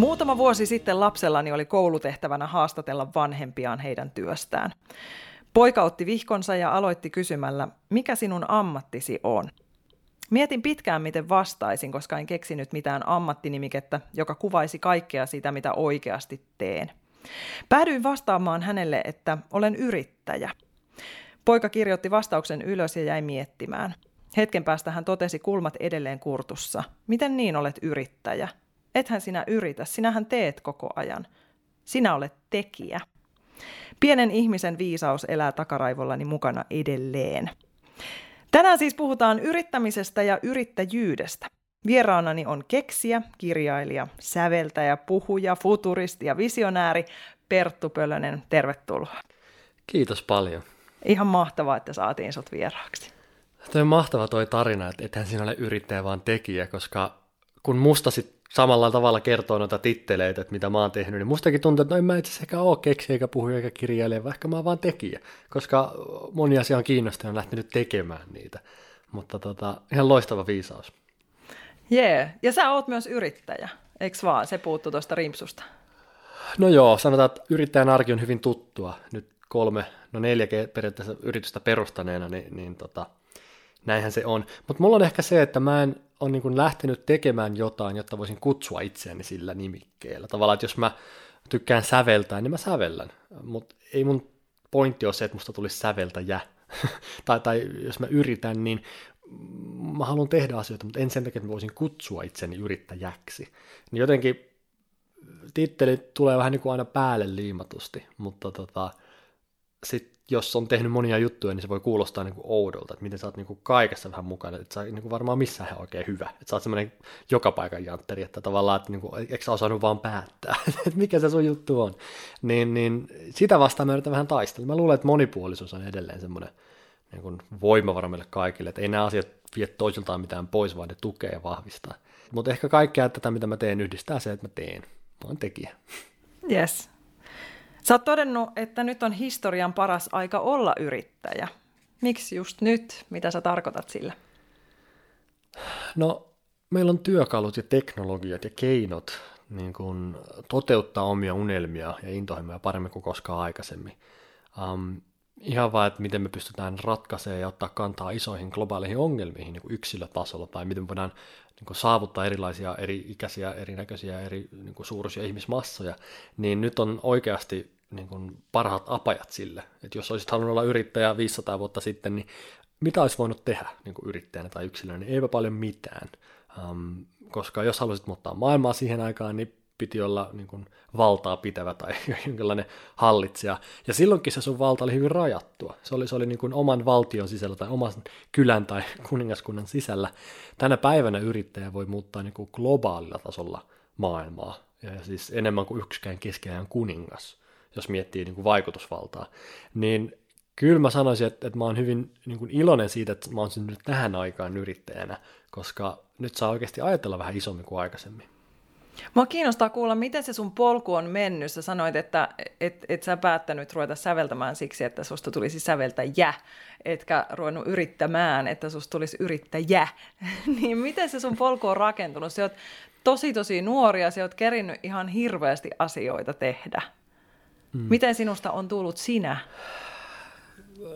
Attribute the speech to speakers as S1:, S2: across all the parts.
S1: Muutama vuosi sitten lapsellani oli koulutehtävänä haastatella vanhempiaan heidän työstään. Poika otti vihkonsa ja aloitti kysymällä, mikä sinun ammattisi on? Mietin pitkään, miten vastaisin, koska en keksinyt mitään ammattinimikettä, joka kuvaisi kaikkea sitä, mitä oikeasti teen. Päädyin vastaamaan hänelle, että olen yrittäjä. Poika kirjoitti vastauksen ylös ja jäi miettimään. Hetken päästä hän totesi kulmat edelleen kurtussa. Miten niin olet yrittäjä? Ethän sinä yritä, sinähän teet koko ajan. Sinä olet tekijä. Pienen ihmisen viisaus elää takaraivollani mukana edelleen. Tänään siis puhutaan yrittämisestä ja yrittäjyydestä. Vieraanani on keksijä, kirjailija, säveltäjä, puhuja, futuristi ja visionääri Perttu Pölönen. Tervetuloa.
S2: Kiitos paljon.
S1: Ihan mahtavaa, että saatiin sut vieraaksi.
S2: Toi on mahtava toi tarina, että ethän sinä ole yrittäjä vaan tekijä, koska kun musta sit samalla tavalla kertoo noita titteleitä, että mitä mä oon tehnyt, niin mustakin tuntuu, että no en mä itse asiassa ole keksiä eikä puhuja eikä kirjailija, vaikka mä oon vaan tekijä, koska moni asia on kiinnostunut ja on lähtenyt tekemään niitä. Mutta tota, ihan loistava viisaus.
S1: Jee, yeah. ja sä oot myös yrittäjä, eikö vaan? Se puuttuu tuosta rimpsusta.
S2: No joo, sanotaan, että yrittäjän arki on hyvin tuttua. Nyt kolme, no neljä periaatteessa yritystä perustaneena, niin, niin tota, näinhän se on. Mutta mulla on ehkä se, että mä en ole niin lähtenyt tekemään jotain, jotta voisin kutsua itseäni sillä nimikkeellä. Tavallaan, että jos mä tykkään säveltää, niin mä sävellän. Mutta ei mun pointti ole se, että musta tulisi säveltäjä. tai, tai jos mä yritän, niin mä haluan tehdä asioita, mutta en sen takia, että mä voisin kutsua itseni yrittäjäksi. Niin jotenkin titteli tulee vähän niin kuin aina päälle liimatusti, mutta tota, sit jos on tehnyt monia juttuja, niin se voi kuulostaa niin kuin oudolta, että miten sä oot niin kuin kaikessa vähän mukana, että sä niin kuin varmaan missään ihan oikein hyvä, että sä oot semmoinen joka paikan jantteri, että tavallaan, että niin kuin, eikö sä osannut vaan päättää, että mikä se sun juttu on, niin, niin sitä vastaan mä yritän vähän taistella. Mä luulen, että monipuolisuus on edelleen semmoinen niin kuin voimavara meille kaikille, että ei nämä asiat vie toisiltaan mitään pois, vaan ne tukee ja vahvistaa. Mutta ehkä kaikkea tätä, mitä mä teen, yhdistää se, että mä teen. Mä oon tekijä.
S1: Yes, Sä oot todennut, että nyt on historian paras aika olla yrittäjä. Miksi just nyt? Mitä sä tarkoitat sillä?
S2: No, meillä on työkalut ja teknologiat ja keinot niin kun, toteuttaa omia unelmia ja intohimoja paremmin kuin koskaan aikaisemmin. Um, ihan vaan, että miten me pystytään ratkaisemaan ja ottaa kantaa isoihin globaaleihin ongelmiin niin kuin yksilötasolla, tai miten voidaan niin saavuttaa erilaisia eri ikäisiä, erinäköisiä, eri niin kuin suuruisia ihmismassoja, niin nyt on oikeasti niin kuin parhaat apajat sille. Että jos olisit halunnut olla yrittäjä 500 vuotta sitten, niin mitä olisi voinut tehdä niin kuin yrittäjänä tai yksilönä, niin eipä paljon mitään. Um, koska jos haluaisit muuttaa maailmaa siihen aikaan, niin piti olla niin kuin, valtaa pitävä tai jonkinlainen hallitsija. Ja silloinkin se sun valta oli hyvin rajattua. Se oli, se oli niin kuin oman valtion sisällä tai oman kylän tai kuningaskunnan sisällä. Tänä päivänä yrittäjä voi muuttaa niin kuin globaalilla tasolla maailmaa. Ja siis enemmän kuin yksikään keskeinen kuningas, jos miettii niin kuin vaikutusvaltaa. Niin kyllä mä sanoisin, että, että mä oon hyvin niin kuin iloinen siitä, että mä oon syntynyt tähän aikaan yrittäjänä, koska nyt saa oikeasti ajatella vähän isommin kuin aikaisemmin.
S1: Mua kiinnostaa kuulla, miten se sun polku on mennyt. Sä sanoit, että et, et sä päättänyt ruveta säveltämään siksi, että susta tulisi säveltäjä, etkä ruvennut yrittämään, että susta tulisi yrittäjä. niin miten se sun polku on rakentunut? Sä oot tosi tosi nuoria, sä oot kerinnyt ihan hirveästi asioita tehdä. Mm. Miten sinusta on tullut sinä?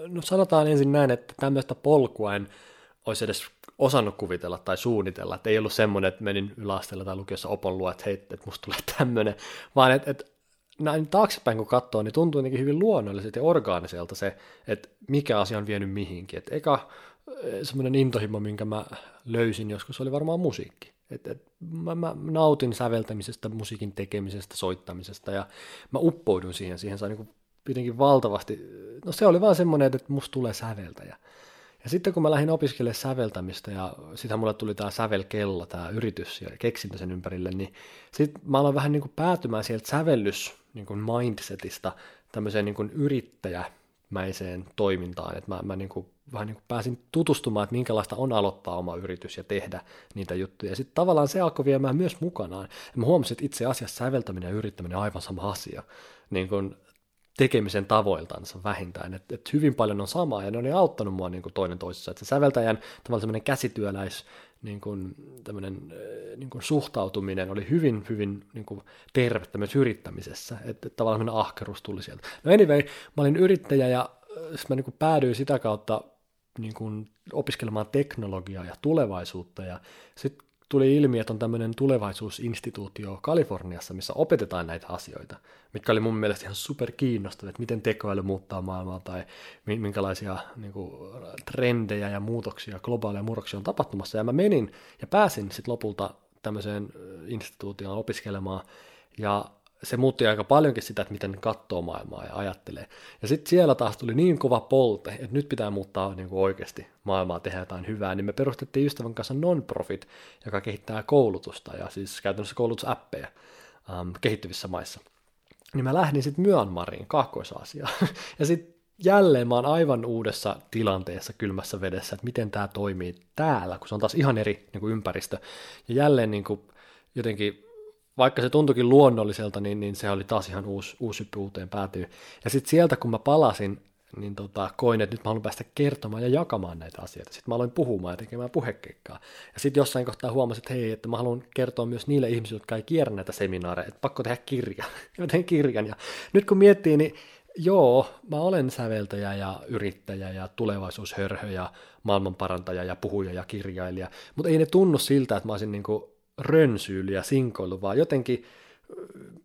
S2: No sanotaan ensin näin, että tämmöistä polkua en olisi edes osannut kuvitella tai suunnitella, että ei ollut semmoinen, että menin yläasteella tai lukiossa opon luo, että hei, että musta tulee tämmöinen, vaan että, että näin taaksepäin kun katsoo, niin tuntuu jotenkin hyvin luonnolliselta ja orgaaniselta se, että mikä asia on vienyt mihinkin. Että eka eh, semmoinen intohimo, minkä mä löysin joskus, oli varmaan musiikki. Et, et, mä, mä nautin säveltämisestä, musiikin tekemisestä, soittamisesta ja mä uppoudun siihen. Siihen sai niin jotenkin valtavasti, no se oli vaan semmoinen, että musta tulee säveltäjä. Ja sitten kun mä lähdin opiskelemaan säveltämistä ja sitten mulle tuli tämä sävelkello, tämä yritys ja keksintö sen ympärille, niin sitten mä aloin vähän niin kuin päätymään sieltä sävellys niin kuin mindsetista tämmöiseen niin kuin yrittäjämäiseen toimintaan, että mä, mä niin kuin, vähän niin kuin pääsin tutustumaan, että minkälaista on aloittaa oma yritys ja tehdä niitä juttuja. Ja sitten tavallaan se alkoi viemään myös mukanaan. Ja mä huomasin, että itse asiassa säveltäminen ja yrittäminen on aivan sama asia. Niin kuin tekemisen tavoiltansa vähintään. Et, et hyvin paljon on samaa ja ne on auttanut mua niin kuin toinen toisessa. Et se säveltäjän tavallaan käsityöläis niin kuin, tämmöinen, niin kuin suhtautuminen oli hyvin, hyvin niin kuin tervettä myös yrittämisessä. Että et tavallaan ahkeruus tuli sieltä. No anyway, mä olin yrittäjä ja mä niin kuin päädyin sitä kautta niin kuin opiskelemaan teknologiaa ja tulevaisuutta ja sitten tuli ilmi, että on tämmöinen tulevaisuusinstituutio Kaliforniassa, missä opetetaan näitä asioita, mitkä oli mun mielestä ihan super kiinnostavia, että miten tekoäly muuttaa maailmaa tai minkälaisia niin kuin, trendejä ja muutoksia, globaaleja murroksia on tapahtumassa. Ja mä menin ja pääsin sitten lopulta tämmöiseen instituutioon opiskelemaan ja se muutti aika paljonkin sitä, että miten ne katsoo maailmaa ja ajattelee. Ja sitten siellä taas tuli niin kova polte, että nyt pitää muuttaa niin kuin oikeasti maailmaa, tehdä jotain hyvää, niin me perustettiin ystävän kanssa non-profit, joka kehittää koulutusta ja siis käytännössä koulutusappeja ähm, kehittyvissä maissa. Niin mä lähdin sitten Myanmariin, Kaakkois-Aasiaan. ja sitten jälleen mä oon aivan uudessa tilanteessa kylmässä vedessä, että miten tämä toimii täällä, kun se on taas ihan eri niin kuin ympäristö. Ja jälleen niin kuin, jotenkin vaikka se tuntuikin luonnolliselta, niin, niin se oli taas ihan uusi, uusi hyppy uuteen päätyy. Ja sitten sieltä, kun mä palasin, niin tota, koin, että nyt mä haluan päästä kertomaan ja jakamaan näitä asioita. Sitten mä aloin puhumaan ja tekemään puhekeikkaa. Ja sitten jossain kohtaa huomasin, että hei, että mä haluan kertoa myös niille ihmisille, jotka ei kierrä näitä seminaareja, että pakko tehdä kirja. ja mä tein kirjan. Ja nyt kun miettii, niin joo, mä olen säveltäjä ja yrittäjä ja tulevaisuushörhö ja maailmanparantaja ja puhuja ja kirjailija, mutta ei ne tunnu siltä, että mä olisin niinku rönsyily ja sinkoilu, vaan jotenkin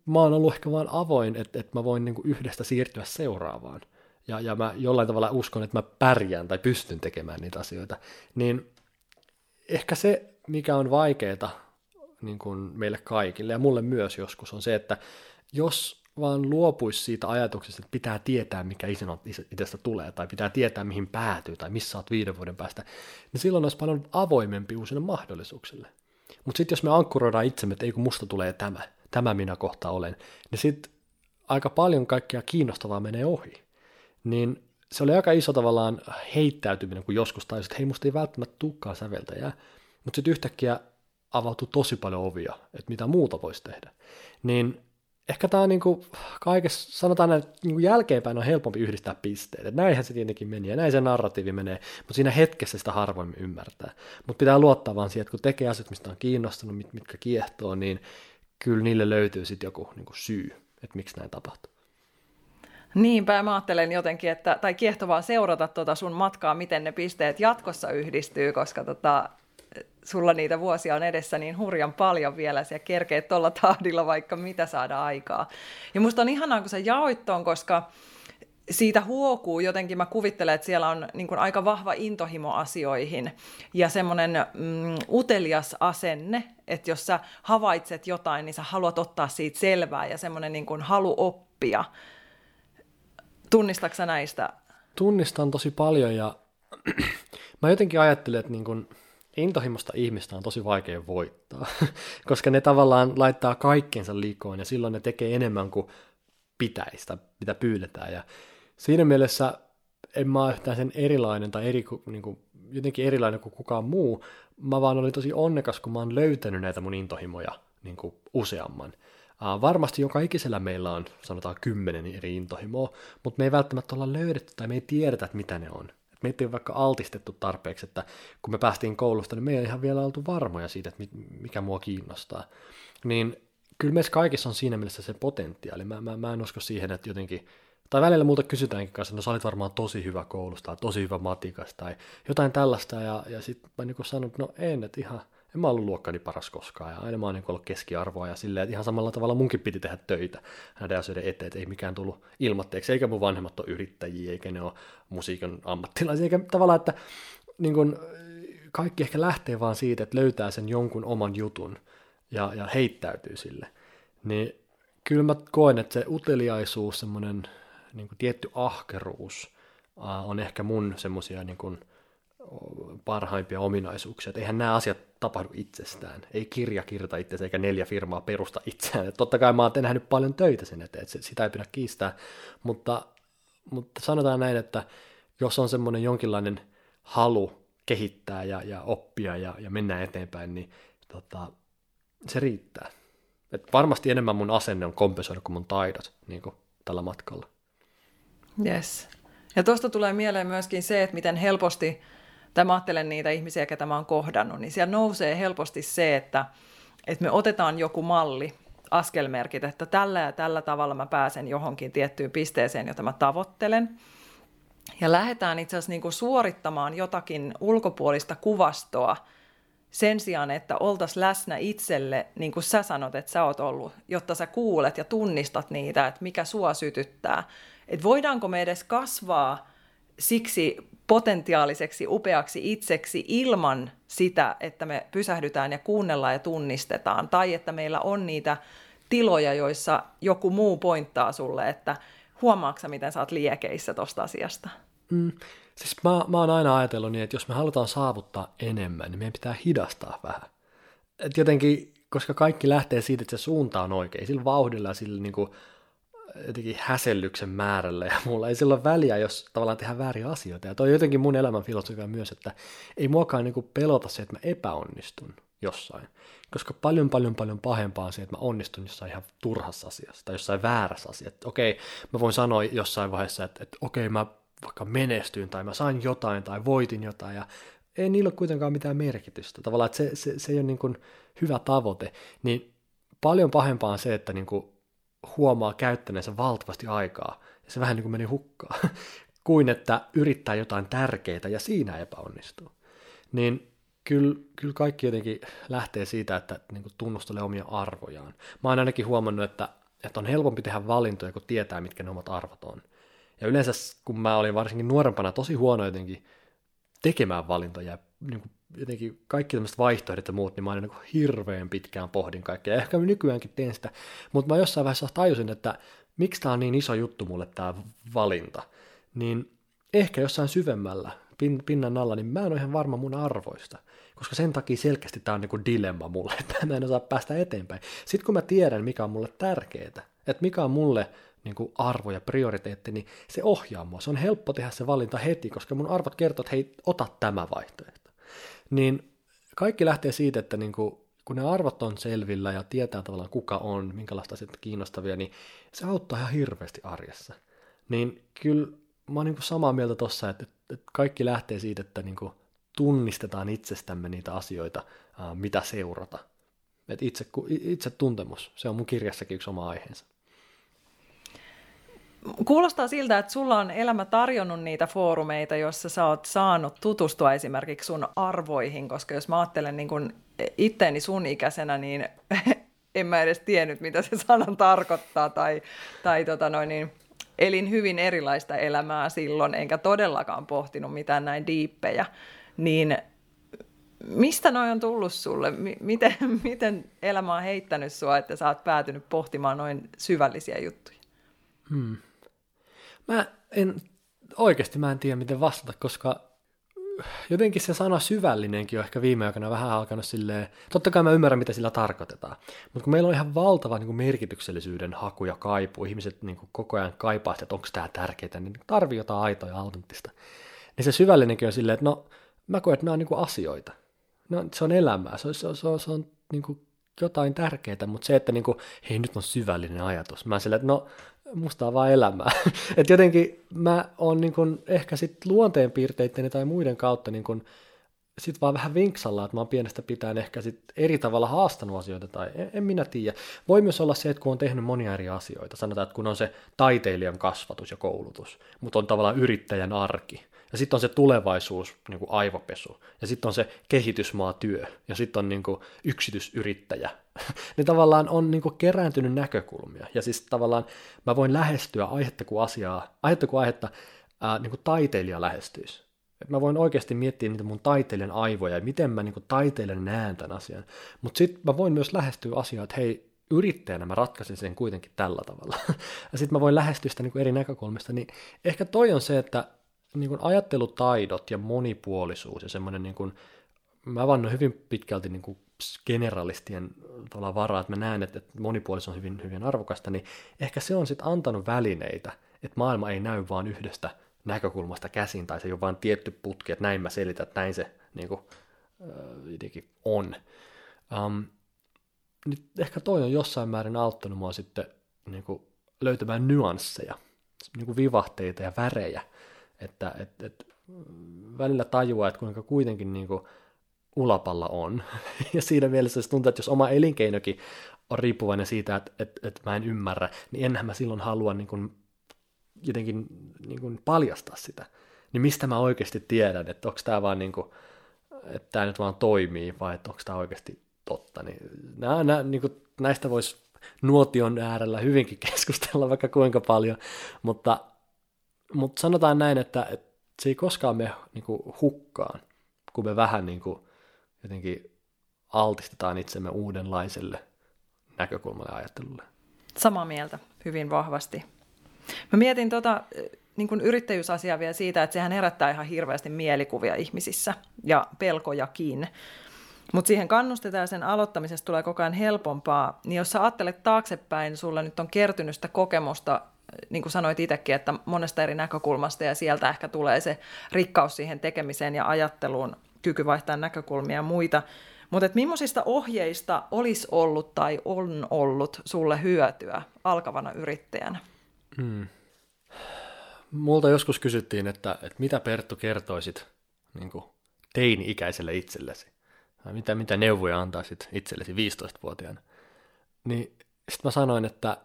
S2: mä oon ollut ehkä vaan avoin, että, että mä voin niin yhdestä siirtyä seuraavaan. Ja, ja mä jollain tavalla uskon, että mä pärjään tai pystyn tekemään niitä asioita. Niin ehkä se, mikä on vaikeaa niin kuin meille kaikille ja mulle myös joskus, on se, että jos vaan luopuisi siitä ajatuksesta, että pitää tietää, mikä itsestä tulee, tai pitää tietää, mihin päätyy, tai missä olet viiden vuoden päästä, niin silloin olisi paljon avoimempi uusille mahdollisuuksille. Mutta sitten jos me ankkuroidaan itsemme, että ei kun musta tulee tämä, tämä minä kohta olen, niin sitten aika paljon kaikkea kiinnostavaa menee ohi. Niin se oli aika iso tavallaan heittäytyminen, kun joskus taisi, että hei, musta ei välttämättä tukkaa säveltäjää, mutta sitten yhtäkkiä avautui tosi paljon ovia, että mitä muuta voisi tehdä. Niin ehkä tämä on niin kuin kaikessa, sanotaan että niin kuin jälkeenpäin on helpompi yhdistää pisteet. Että näinhän se tietenkin meni ja näin se narratiivi menee, mutta siinä hetkessä sitä harvoin ymmärtää. Mutta pitää luottaa vaan siihen, että kun tekee asioita, mistä on kiinnostunut, mit, mitkä kiehtoo, niin kyllä niille löytyy sitten joku niin kuin syy, että miksi näin tapahtuu.
S1: Niinpä mä ajattelen jotenkin, että, tai kiehtovaa seurata tuota sun matkaa, miten ne pisteet jatkossa yhdistyy, koska tota, sulla niitä vuosia on edessä niin hurjan paljon vielä, ja kerkeet tuolla tahdilla vaikka mitä saada aikaa. Ja musta on ihanaa, kun sä jaoit ton, koska siitä huokuu jotenkin, mä kuvittelen, että siellä on niin kuin aika vahva intohimo asioihin ja semmoinen mm, utelias asenne, että jos sä havaitset jotain, niin sä haluat ottaa siitä selvää ja semmoinen niin kuin halu oppia. Tunnistatko näistä?
S2: Tunnistan tosi paljon ja mä jotenkin ajattelen, että niin kuin intohimosta ihmistä on tosi vaikea voittaa, koska ne tavallaan laittaa kaikkeensa liikoon ja silloin ne tekee enemmän kuin pitäisi tai mitä pyydetään. Ja siinä mielessä en mä ole yhtään sen erilainen tai eri, niin kuin, jotenkin erilainen kuin kukaan muu. Mä vaan olin tosi onnekas, kun mä oon löytänyt näitä mun intohimoja niin kuin useamman. Uh, varmasti joka ikisellä meillä on, sanotaan, kymmenen eri intohimoa, mutta me ei välttämättä olla löydetty tai me ei tiedetä, että mitä ne on meitä ei vaikka altistettu tarpeeksi, että kun me päästiin koulusta, niin me ei ihan vielä oltu varmoja siitä, että mikä mua kiinnostaa. Niin kyllä meissä kaikissa on siinä mielessä se potentiaali. Mä, mä, mä en usko siihen, että jotenkin, tai välillä muuta kysytäänkin kanssa, no sä olit varmaan tosi hyvä koulusta, tai tosi hyvä matikas, tai jotain tällaista, ja, ja sitten mä niin sanon, että no en, että ihan, en mä ollut luokkani paras koskaan, ja aina mä oon niin ollut keskiarvoa, ja silleen, että ihan samalla tavalla munkin piti tehdä töitä näiden asioiden eteen, että ei mikään tullut ilmatteeksi, eikä mun vanhemmat ole yrittäjiä, eikä ne ole musiikan ammattilaisia, eikä tavallaan, että niin kun, kaikki ehkä lähtee vaan siitä, että löytää sen jonkun oman jutun, ja, ja heittäytyy sille, niin kyllä mä koen, että se uteliaisuus, semmoinen niin tietty ahkeruus, on ehkä mun semmoisia niin parhaimpia ominaisuuksia. Eihän nämä asiat tapahdu itsestään. Ei kirja kirjoita itse eikä neljä firmaa perusta itseään. Että totta kai mä oon nähnyt paljon töitä sen eteen, että sitä ei pidä kiistää. Mutta, mutta sanotaan näin, että jos on semmoinen jonkinlainen halu kehittää ja, ja oppia ja, ja mennä eteenpäin, niin tota, se riittää. Et varmasti enemmän mun asenne on kompensoida kuin mun taidot niin kuin tällä matkalla.
S1: Yes. Ja tuosta tulee mieleen myöskin se, että miten helposti, tai mä ajattelen niitä ihmisiä, ketä mä oon kohdannut, niin siellä nousee helposti se, että, että me otetaan joku malli, askelmerkit, että tällä ja tällä tavalla mä pääsen johonkin tiettyyn pisteeseen, jota mä tavoittelen. Ja lähdetään itse asiassa niin kuin suorittamaan jotakin ulkopuolista kuvastoa sen sijaan, että oltaisiin läsnä itselle, niin kuin sä sanot, että sä oot ollut, jotta sä kuulet ja tunnistat niitä, että mikä sua sytyttää. Että voidaanko me edes kasvaa siksi potentiaaliseksi upeaksi itseksi ilman sitä, että me pysähdytään ja kuunnellaan ja tunnistetaan, tai että meillä on niitä tiloja, joissa joku muu pointtaa sulle, että huomaatko miten sä oot liekeissä tosta asiasta?
S2: Mm. Siis mä, mä oon aina ajatellut niin, että jos me halutaan saavuttaa enemmän, niin meidän pitää hidastaa vähän. Et jotenkin, koska kaikki lähtee siitä, että se suunta on oikein, sillä vauhdilla ja sillä niin kuin, jotenkin häsellyksen määrällä ja mulla ei silloin väliä, jos tavallaan tehdään väärin asioita. Ja toi on jotenkin mun elämän filosofia myös, että ei muakaan niin kuin pelota se, että mä epäonnistun jossain. Koska paljon, paljon, paljon pahempaa on se, että mä onnistun jossain ihan turhassa asiassa tai jossain väärässä asiassa. Okei, mä voin sanoa jossain vaiheessa, että, että okei, mä vaikka menestyin tai mä sain jotain tai voitin jotain ja ei niillä ole kuitenkaan mitään merkitystä. Tavallaan, että se, se, se ei ole niin hyvä tavoite. Niin paljon pahempaa on se, että niin kuin huomaa käyttäneensä valtavasti aikaa ja se vähän niin kuin meni hukkaan, kuin että yrittää jotain tärkeää ja siinä epäonnistuu. Niin kyllä, kyllä kaikki jotenkin lähtee siitä, että niin kuin tunnustelee omia arvojaan. Mä oon ainakin huomannut, että, että on helpompi tehdä valintoja, kun tietää, mitkä ne omat arvot on. Ja yleensä, kun mä olin varsinkin nuorempana tosi huono jotenkin tekemään valintoja, niin kuin jotenkin kaikki tämmöiset vaihtoehdot ja muut, niin mä aina niin hirveän pitkään pohdin kaikkea. Ehkä nykyäänkin teen sitä, mutta mä jossain vaiheessa tajusin, että miksi tämä on niin iso juttu mulle tämä valinta. Niin ehkä jossain syvemmällä, pin, pinnan alla, niin mä en ole ihan varma mun arvoista. Koska sen takia selkeästi tämä on niin dilemma mulle, että mä en osaa päästä eteenpäin. Sitten kun mä tiedän, mikä on mulle tärkeää, että mikä on mulle niin arvo ja prioriteetti, niin se ohjaa mua. Se on helppo tehdä se valinta heti, koska mun arvot kertoo, että hei, ota tämä vaihtoehto. Niin kaikki lähtee siitä, että niin kuin, kun ne arvot on selvillä ja tietää tavallaan kuka on, minkälaista asiat kiinnostavia, niin se auttaa ihan hirveästi arjessa. Niin kyllä mä oon niin samaa mieltä tossa, että, että kaikki lähtee siitä, että niin kuin tunnistetaan itsestämme niitä asioita, mitä seurata. Et itse, itse tuntemus, se on mun kirjassakin yksi oma aiheensa.
S1: Kuulostaa siltä, että sulla on elämä tarjonnut niitä foorumeita, joissa sä oot saanut tutustua esimerkiksi sun arvoihin, koska jos mä ajattelen niin kun itteeni sun ikäisenä, niin en mä edes tiennyt, mitä se sanan tarkoittaa, tai, tai tota noin, niin, elin hyvin erilaista elämää silloin, enkä todellakaan pohtinut mitään näin diippejä, niin mistä noin on tullut sulle? Miten, miten elämä on heittänyt sua, että sä oot päätynyt pohtimaan noin syvällisiä juttuja? Hmm.
S2: Mä en, oikeasti mä en tiedä miten vastata, koska jotenkin se sana syvällinenkin on ehkä viime aikoina vähän alkanut silleen, totta kai mä ymmärrän, mitä sillä tarkoitetaan, mutta kun meillä on ihan valtava niin kuin merkityksellisyyden haku ja kaipuu, ihmiset niin kuin koko ajan kaipaa että onko tämä tärkeää, niin tarvii jotain aitoa ja autenttista. Niin se syvällinenkin on silleen, että no mä koen, että nämä on niin kuin asioita. No, se on elämää, se on, se on, se on, se on niin kuin jotain tärkeää, mutta se, että niin kuin, hei nyt on syvällinen ajatus. Mä silleen, että no musta on vaan elämää. Et jotenkin mä oon niin kun ehkä sit luonteenpiirteitteni tai muiden kautta niin kun sit vaan vähän vinksalla, että mä oon pienestä pitäen ehkä sit eri tavalla haastanut asioita, tai en, en minä tiedä. Voi myös olla se, että kun on tehnyt monia eri asioita, sanotaan, että kun on se taiteilijan kasvatus ja koulutus, mutta on tavallaan yrittäjän arki, ja sitten on se tulevaisuus, niin aivopesu, ja sitten on se kehitysmaatyö, ja sitten on niin yksityisyrittäjä. niin tavallaan on niin kuin kerääntynyt näkökulmia, ja siis tavallaan mä voin lähestyä aihetta kuin asiaa, aihetta kuin aihetta ää, niin kuin taiteilija lähestyisi. Et mä voin oikeasti miettiä niitä mun taiteilijan aivoja, ja miten mä niin taiteilijan näen tämän asian. Mutta sitten mä voin myös lähestyä asiaa, että hei, yrittäjänä mä ratkaisin sen kuitenkin tällä tavalla. ja sitten mä voin lähestyä sitä niin eri näkökulmista, niin ehkä toi on se, että niin kuin ajattelutaidot ja monipuolisuus ja semmoinen, niin kuin, mä vannon hyvin pitkälti niin kuin generalistien varaa, että mä näen, että, että monipuolisuus on hyvin, hyvin arvokasta, niin ehkä se on sitten antanut välineitä, että maailma ei näy vaan yhdestä näkökulmasta käsin, tai se ei ole vain tietty putki, että näin mä selitän, että näin se niin kuin, äh, on. Um, nyt ehkä toi on jossain määrin auttanut mua sitten niin kuin, löytämään nyansseja, niin kuin vivahteita ja värejä, että et, et, välillä tajuaa, että kuinka kuitenkin niin kuin, ulapalla on. ja siinä mielessä se tuntuu, että jos oma elinkeinokin on riippuvainen siitä, että, että, että mä en ymmärrä, niin enhän mä silloin halua niin kuin, jotenkin niin kuin paljastaa sitä. Niin mistä mä oikeasti tiedän, että onko tämä vaan niin kuin, että tämä nyt vaan toimii, vai että onko tämä oikeasti totta. Niin nää, nää, niin kuin, näistä voisi nuotion äärellä hyvinkin keskustella vaikka kuinka paljon, mutta, mutta sanotaan näin, että, että se ei koskaan mene niin kuin, hukkaan, kun me vähän niin kuin, jotenkin altistetaan itsemme uudenlaiselle näkökulmalle ajattelulle.
S1: Samaa mieltä, hyvin vahvasti. Mä mietin tota, niin kuin yrittäjyysasiaa vielä siitä, että sehän herättää ihan hirveästi mielikuvia ihmisissä ja pelkojakin. Mutta siihen kannustetaan sen aloittamisesta tulee koko ajan helpompaa. Niin jos sä ajattelet taaksepäin, sulla nyt on kertynyt sitä kokemusta, niin kuin sanoit itsekin, että monesta eri näkökulmasta ja sieltä ehkä tulee se rikkaus siihen tekemiseen ja ajatteluun, kyky vaihtaa näkökulmia ja muita. Mutta millaisista ohjeista olisi ollut tai on ollut sulle hyötyä alkavana yrittäjänä? Hmm.
S2: Multa joskus kysyttiin, että, että mitä Perttu kertoisit niin teini-ikäiselle itsellesi? mitä, mitä neuvoja antaisit itsellesi 15-vuotiaana? Niin sitten mä sanoin, että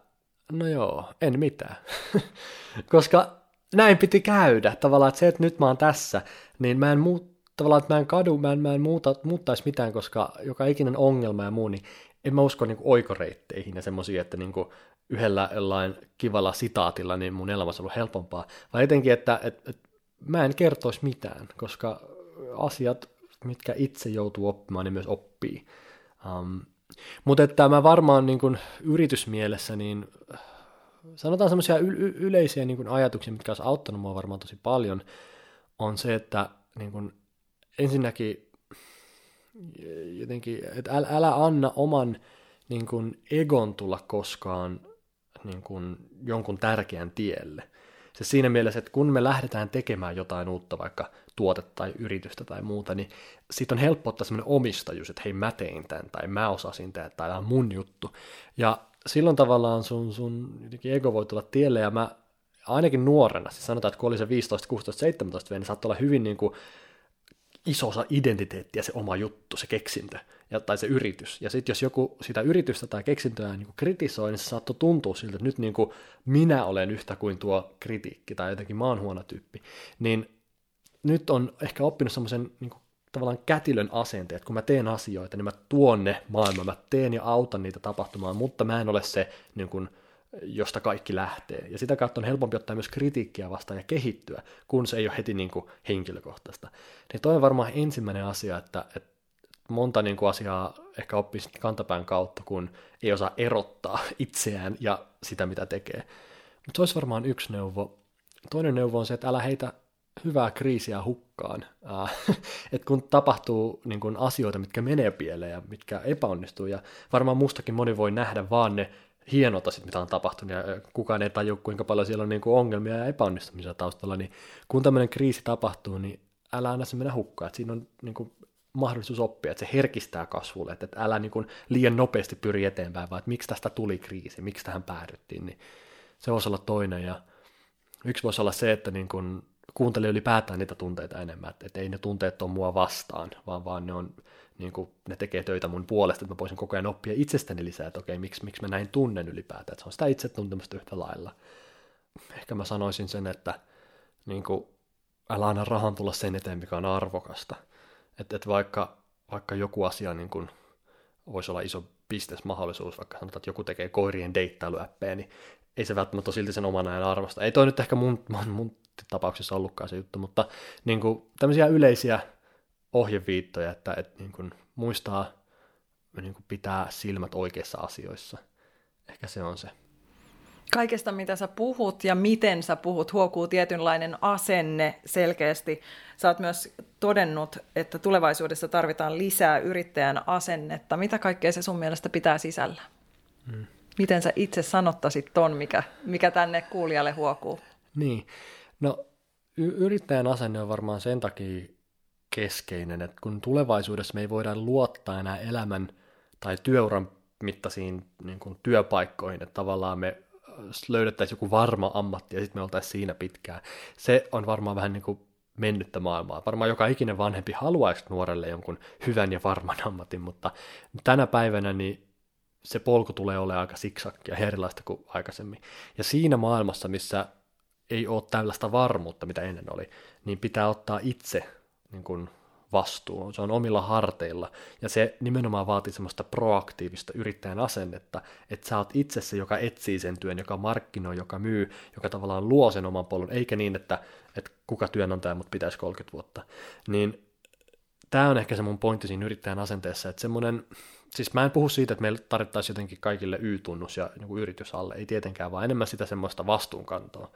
S2: no joo, en mitään. Koska näin piti käydä. Tavallaan, että se, että nyt mä oon tässä, niin mä en muut, tavallaan, että mä en kadu, mä en, mä en muuta, muuttaisi mitään, koska joka ikinen ongelma ja muu, niin en mä usko niin kuin oikoreitteihin ja semmoisia, että niin kuin yhdellä jollain kivalla sitaatilla niin mun elämä on ollut helpompaa, vaan etenkin, että että, että mä en kertoisi mitään, koska asiat mitkä itse joutuu oppimaan, niin myös oppii. Um, mutta että mä varmaan niin kun yritysmielessä, niin sanotaan semmoisia y- yleisiä niin kun ajatuksia, mitkä olisi auttanut mua varmaan tosi paljon, on se, että niin kun, ensinnäkin jotenkin, että älä, älä anna oman niin kun, egon tulla koskaan niin kun, jonkun tärkeän tielle. Se siinä mielessä, että kun me lähdetään tekemään jotain uutta, vaikka tuotetta tai yritystä tai muuta, niin siitä on helppo ottaa semmoinen omistajuus, että hei mä tein tämän, tai mä osasin tämän, tai tämä on mun juttu. Ja silloin tavallaan sun, sun ego voi tulla tielle, ja mä ainakin nuorena, siis sanotaan, että kun oli se 15, 16, 17 niin saattoi olla hyvin niin kuin iso osa identiteettiä se oma juttu, se keksintö ja, tai se yritys. Ja sitten jos joku sitä yritystä tai keksintöä niin kuin kritisoi, niin se saattoi tuntua siltä, että nyt niin kuin minä olen yhtä kuin tuo kritiikki tai jotenkin mä oon huono tyyppi. Niin nyt on ehkä oppinut semmoisen niin tavallaan kätilön asenteet, kun mä teen asioita, niin mä tuon ne maailmaan, mä teen ja autan niitä tapahtumaan, mutta mä en ole se, niin kuin, josta kaikki lähtee. Ja sitä kautta on helpompi ottaa myös kritiikkiä vastaan ja kehittyä, kun se ei ole heti niin kuin henkilökohtaista. Niin toi on varmaan ensimmäinen asia, että, että monta niin kuin asiaa ehkä oppii kantapään kautta, kun ei osaa erottaa itseään ja sitä, mitä tekee. Mutta se olisi varmaan yksi neuvo. Toinen neuvo on se, että älä heitä hyvää kriisiä hukkaan. Äh, että kun tapahtuu niin kun asioita, mitkä menee pieleen ja mitkä epäonnistuu, ja varmaan mustakin moni voi nähdä vaan ne hienot asiat, mitä on tapahtunut, ja kukaan ei tajua, kuinka paljon siellä on niin kuin ongelmia ja epäonnistumisia taustalla, niin kun tämmöinen kriisi tapahtuu, niin älä anna se mennä hukkaan, siinä on niin kuin mahdollisuus oppia, että se herkistää kasvulle, että, älä niin kuin liian nopeasti pyri eteenpäin, vaan että miksi tästä tuli kriisi, miksi tähän päädyttiin, niin se voisi olla toinen, ja yksi voisi olla se, että niin kuin kuuntelee ylipäätään niitä tunteita enemmän, että, että ei ne tunteet ole mua vastaan, vaan, vaan ne, on, niin kuin, ne tekee töitä mun puolesta, että mä voisin koko ajan oppia itsestäni lisää, että okei, miksi, miksi mä näin tunnen ylipäätään, että se on sitä itsetuntemusta yhtä lailla. Ehkä mä sanoisin sen, että niin kuin, älä anna rahan tulla sen eteen, mikä on arvokasta. Että, että vaikka, vaikka joku asia niin kuin, voisi olla iso bisnesmahdollisuus, vaikka sanotaan, että joku tekee koirien deittailuäppejä, niin ei se välttämättä silti sen oman ajan arvosta. Ei toi nyt ehkä mun, mun, mun tapauksessa ollutkaan se juttu, mutta niin kuin, tämmöisiä yleisiä ohjeviittoja, että, että niin kuin, muistaa niin kuin, pitää silmät oikeissa asioissa. Ehkä se on se.
S1: Kaikesta, mitä sä puhut ja miten sä puhut, huokuu tietynlainen asenne selkeästi. Sä oot myös todennut, että tulevaisuudessa tarvitaan lisää yrittäjän asennetta. Mitä kaikkea se sun mielestä pitää sisällä? Hmm. Miten sä itse sanottaisit ton, mikä, mikä tänne kuulijalle huokuu?
S2: Niin, no y- yrittäjän asenne on varmaan sen takia keskeinen, että kun tulevaisuudessa me ei voida luottaa enää elämän tai työuran mittaisiin niin kuin työpaikkoihin, että tavallaan me löydettäisiin joku varma ammatti ja sitten me oltaisiin siinä pitkään. Se on varmaan vähän niin kuin mennyttä maailmaa. Varmaan joka ikinen vanhempi haluaisi nuorelle jonkun hyvän ja varman ammatin, mutta tänä päivänä niin se polku tulee olemaan aika siksakkia erilaista kuin aikaisemmin. Ja siinä maailmassa, missä ei ole tällaista varmuutta, mitä ennen oli, niin pitää ottaa itse niin kuin vastuu, se on omilla harteilla, ja se nimenomaan vaatii semmoista proaktiivista yrittäjän asennetta, että sä oot itse se, joka etsii sen työn, joka markkinoi, joka myy, joka tavallaan luo sen oman polun, eikä niin, että, että kuka työnantaja mut pitäisi 30 vuotta. Niin tämä on ehkä se mun pointti siinä yrittäjän asenteessa, että semmoinen, siis mä en puhu siitä, että meillä tarvittaisiin jotenkin kaikille Y-tunnus ja niin yritys alle, ei tietenkään, vaan enemmän sitä semmoista vastuunkantoa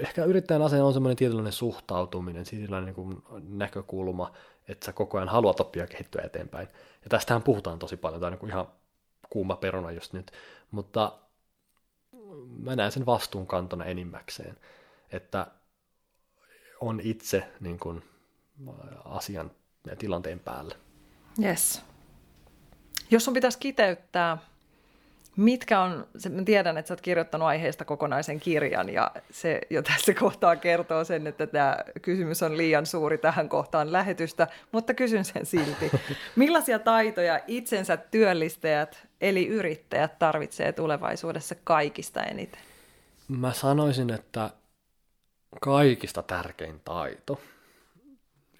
S2: ehkä yrittäjän asenne on semmoinen tietynlainen suhtautuminen, sellainen niin kuin näkökulma, että sä koko ajan haluat oppia kehittyä eteenpäin. Ja tästähän puhutaan tosi paljon, tämä on niin ihan kuuma peruna just nyt, mutta mä näen sen vastuunkantona enimmäkseen, että on itse niin kuin, asian ja tilanteen päällä.
S1: Yes. Jos sun pitäisi kiteyttää Mitkä on, mä tiedän, että sä oot kirjoittanut aiheesta kokonaisen kirjan ja se jo tässä kohtaa kertoo sen, että tämä kysymys on liian suuri tähän kohtaan lähetystä, mutta kysyn sen silti. Millaisia taitoja itsensä työllistäjät eli yrittäjät tarvitsee tulevaisuudessa kaikista eniten?
S2: Mä sanoisin, että kaikista tärkein taito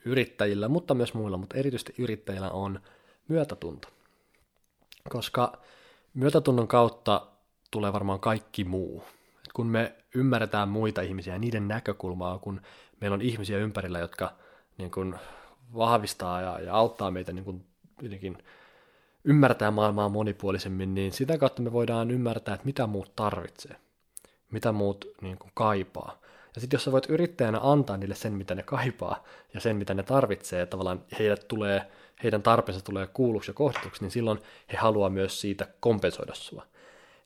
S2: yrittäjillä, mutta myös muilla, mutta erityisesti yrittäjillä on myötätunto. Koska Myötätunnon kautta tulee varmaan kaikki muu. Et kun me ymmärretään muita ihmisiä ja niiden näkökulmaa, kun meillä on ihmisiä ympärillä, jotka niin kun, vahvistaa ja, ja auttaa meitä niin kun, jotenkin ymmärtää maailmaa monipuolisemmin, niin sitä kautta me voidaan ymmärtää, että mitä muut tarvitsee, mitä muut niin kun, kaipaa. Ja sitten jos sä voit yrittäjänä antaa niille sen, mitä ne kaipaa ja sen, mitä ne tarvitsee, tavallaan heille tulee – heidän tarpeensa tulee kuulluksi ja kohdatuksi, niin silloin he haluaa myös siitä kompensoida sua.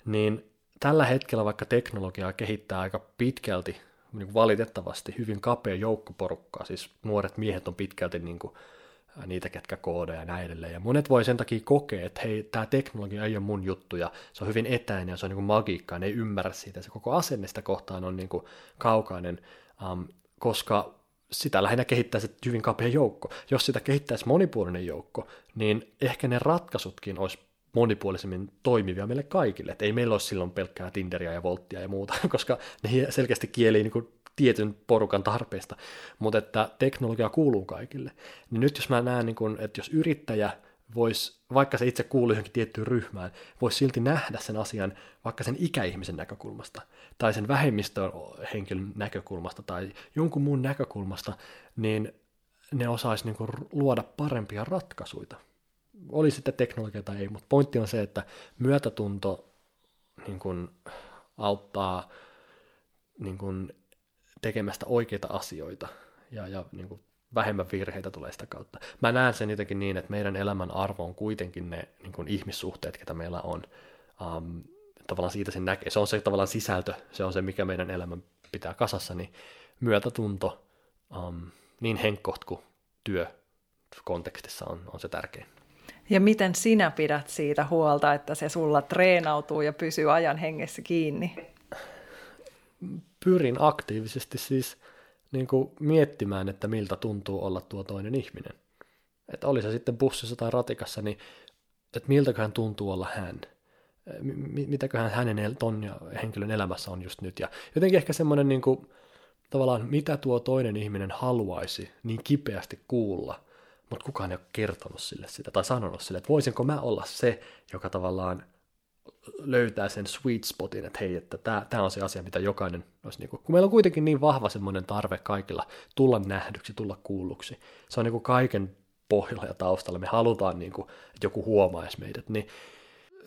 S2: Niin tällä hetkellä vaikka teknologiaa kehittää aika pitkälti, niin valitettavasti hyvin kapea joukko porukkaa, siis nuoret miehet on pitkälti niin kuin niitä, ketkä koodeja ja näin edelleen. Ja monet voi sen takia kokea, että hei, tämä teknologia ei ole mun juttu ja se on hyvin etäinen ja se on niin kuin magiikkaa, ne ei ymmärrä siitä. Se koko asenne sitä kohtaan on niin kuin kaukainen, um, koska sitä lähinnä kehittää se hyvin kapea joukko. Jos sitä kehittäisi monipuolinen joukko, niin ehkä ne ratkaisutkin olisi monipuolisemmin toimivia meille kaikille. Et ei meillä olisi silloin pelkkää Tinderia ja Volttia ja muuta, koska ne selkeästi kieli niin kuin tietyn porukan tarpeesta, mutta että teknologia kuuluu kaikille. Niin nyt jos mä näen, niin kuin, että jos yrittäjä voisi, vaikka se itse kuuluu johonkin tiettyyn ryhmään, voisi silti nähdä sen asian vaikka sen ikäihmisen näkökulmasta, tai sen vähemmistöhenkilön näkökulmasta, tai jonkun muun näkökulmasta, niin ne osaisi niin luoda parempia ratkaisuja. Oli sitten teknologia tai ei, mutta pointti on se, että myötätunto niin kuin, auttaa niin kuin, tekemästä oikeita asioita ja, ja niin kuin, vähemmän virheitä tulee sitä kautta. Mä näen sen jotenkin niin, että meidän elämän arvo on kuitenkin ne niin kuin ihmissuhteet, ketä meillä on. Um, tavallaan siitä sen näkee. Se on se tavallaan sisältö, se on se, mikä meidän elämän pitää kasassa, niin myötätunto um, niin henkkoht kuin työ kontekstissa on, on se tärkein.
S1: Ja miten sinä pidät siitä huolta, että se sulla treenautuu ja pysyy ajan hengessä kiinni?
S2: Pyrin aktiivisesti siis niin kuin miettimään, että miltä tuntuu olla tuo toinen ihminen. Että oli se sitten bussissa tai ratikassa, niin että miltäköhän tuntuu olla hän. Mitäköhän hänen ton ja henkilön elämässä on just nyt. Ja jotenkin ehkä semmoinen niin kuin, tavallaan, mitä tuo toinen ihminen haluaisi niin kipeästi kuulla, mutta kukaan ei ole kertonut sille sitä tai sanonut sille, että voisinko mä olla se, joka tavallaan löytää sen sweet spotin, että hei, että tämä, tämä on se asia, mitä jokainen olisi, niin kuin, kun meillä on kuitenkin niin vahva semmoinen tarve kaikilla tulla nähdyksi, tulla kuulluksi, se on niin kuin kaiken pohjalla ja taustalla, me halutaan, niin kuin, että joku huomaisi meidät, niin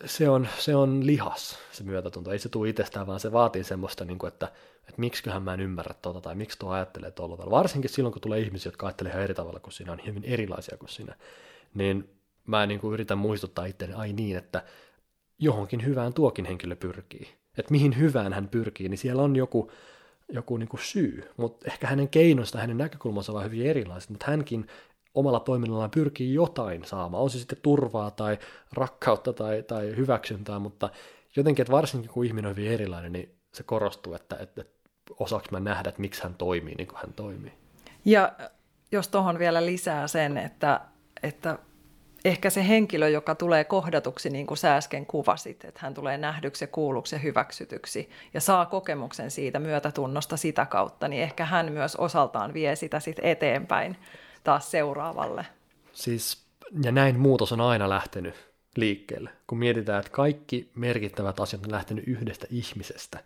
S2: se on, se on lihas, se myötätunto. Ei se tule itsestään, vaan se vaatii semmoista, niin kuin, että, että miksiköhän mä en ymmärrä tuota, tai miksi tuo ajattelee tuolla tavalla. Varsinkin silloin, kun tulee ihmisiä, jotka ajattelee ihan eri tavalla kuin sinä, on hyvin erilaisia kuin sinä. Niin mä niin kuin yritän muistuttaa itseäni, ai niin, että johonkin hyvään tuokin henkilö pyrkii. Että mihin hyvään hän pyrkii, niin siellä on joku, joku niin kuin syy, mutta ehkä hänen keinoista, hänen näkökulmansa ovat hyvin erilaiset, mutta hänkin omalla toiminnallaan pyrkii jotain saamaan, on se sitten turvaa tai rakkautta tai, tai hyväksyntää, mutta jotenkin, että varsinkin kun ihminen on hyvin erilainen, niin se korostuu, että, että, että osaako mä nähdä, että miksi hän toimii niin kuin hän toimii.
S1: Ja jos tuohon vielä lisää sen, että, että ehkä se henkilö, joka tulee kohdatuksi, niin kuin sä äsken kuvasit, että hän tulee nähdyksi ja kuulluksi ja hyväksytyksi ja saa kokemuksen siitä myötätunnosta sitä kautta, niin ehkä hän myös osaltaan vie sitä sitten eteenpäin taas seuraavalle.
S2: Siis, ja näin muutos on aina lähtenyt liikkeelle. Kun mietitään, että kaikki merkittävät asiat on lähtenyt yhdestä ihmisestä,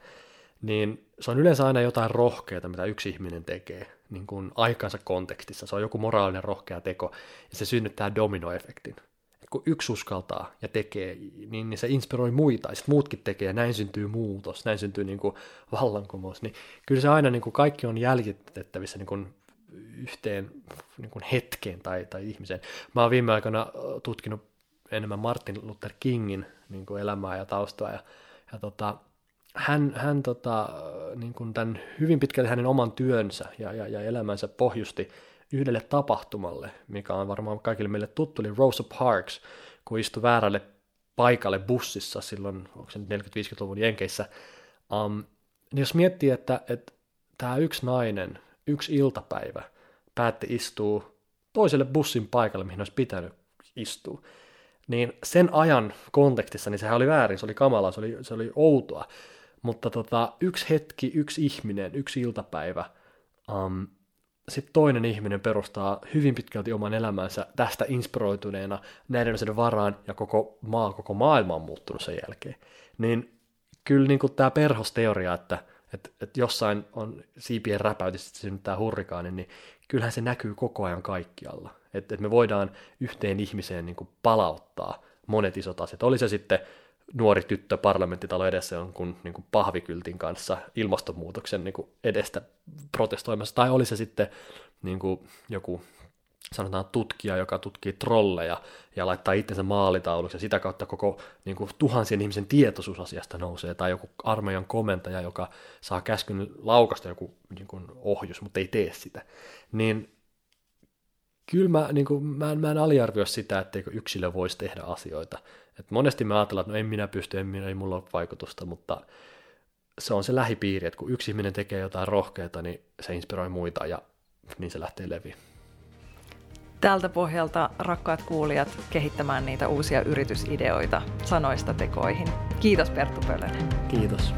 S2: niin se on yleensä aina jotain rohkeata, mitä yksi ihminen tekee niin kuin aikansa kontekstissa. Se on joku moraalinen rohkea teko, ja se synnyttää dominoefektin. Et kun yksi uskaltaa ja tekee, niin, niin se inspiroi muita, ja muutkin tekee, ja näin syntyy muutos, näin syntyy niin kuin vallankumous. Niin kyllä se aina niin kuin kaikki on jäljitettävissä niin kuin yhteen niin kuin hetkeen tai, tai ihmiseen. Mä oon viime aikoina tutkinut enemmän Martin Luther Kingin niin kuin elämää ja taustaa, ja, ja tota, hän, hän tota, niin kuin tämän hyvin pitkälti hänen oman työnsä ja, ja, ja elämänsä pohjusti yhdelle tapahtumalle, mikä on varmaan kaikille meille tuttu, eli Rosa Parks, kun istui väärälle paikalle bussissa silloin, onko se 40-50-luvun Jenkeissä, um, niin jos miettii, että, että tämä yksi nainen, yksi iltapäivä päätti istua toiselle bussin paikalle, mihin olisi pitänyt istua, niin sen ajan kontekstissa, niin sehän oli väärin, se oli kamalaa, se oli, se oli outoa. Mutta tota, yksi hetki, yksi ihminen, yksi iltapäivä, um, sitten toinen ihminen perustaa hyvin pitkälti oman elämänsä tästä inspiroituneena näiden asioiden varaan, ja koko maa, koko maailma on muuttunut sen jälkeen. Niin kyllä niin tämä perhosteoria, että, että, että jossain on siipien se synnyttää hurrikaani, niin kyllähän se näkyy koko ajan kaikkialla. Että, että me voidaan yhteen ihmiseen niin palauttaa monet isot asiat. Oli se sitten nuori tyttö parlamenttitalo edessä on kun niin kuin pahvikyltin kanssa ilmastonmuutoksen niin kuin edestä protestoimassa, tai oli se sitten niin kuin joku sanotaan tutkija, joka tutkii trolleja ja laittaa itsensä maalitauluksi. Ja sitä kautta koko niin kuin, tuhansien ihmisen tietoisuus asiasta nousee, tai joku armeijan komentaja, joka saa käskyn laukasta joku niin kuin, ohjus, mutta ei tee sitä, niin kyllä mä, niin kuin, mä, en, mä en aliarvioi sitä, etteikö yksilö voisi tehdä asioita, et monesti me ajatellaan, että no en minä pysty, en minä, ei mulla ole vaikutusta, mutta se on se lähipiiri, että kun yksi ihminen tekee jotain rohkeata, niin se inspiroi muita ja niin se lähtee leviin.
S1: Tältä pohjalta, rakkaat kuulijat, kehittämään niitä uusia yritysideoita sanoista tekoihin. Kiitos Perttu Pölönen.
S2: Kiitos.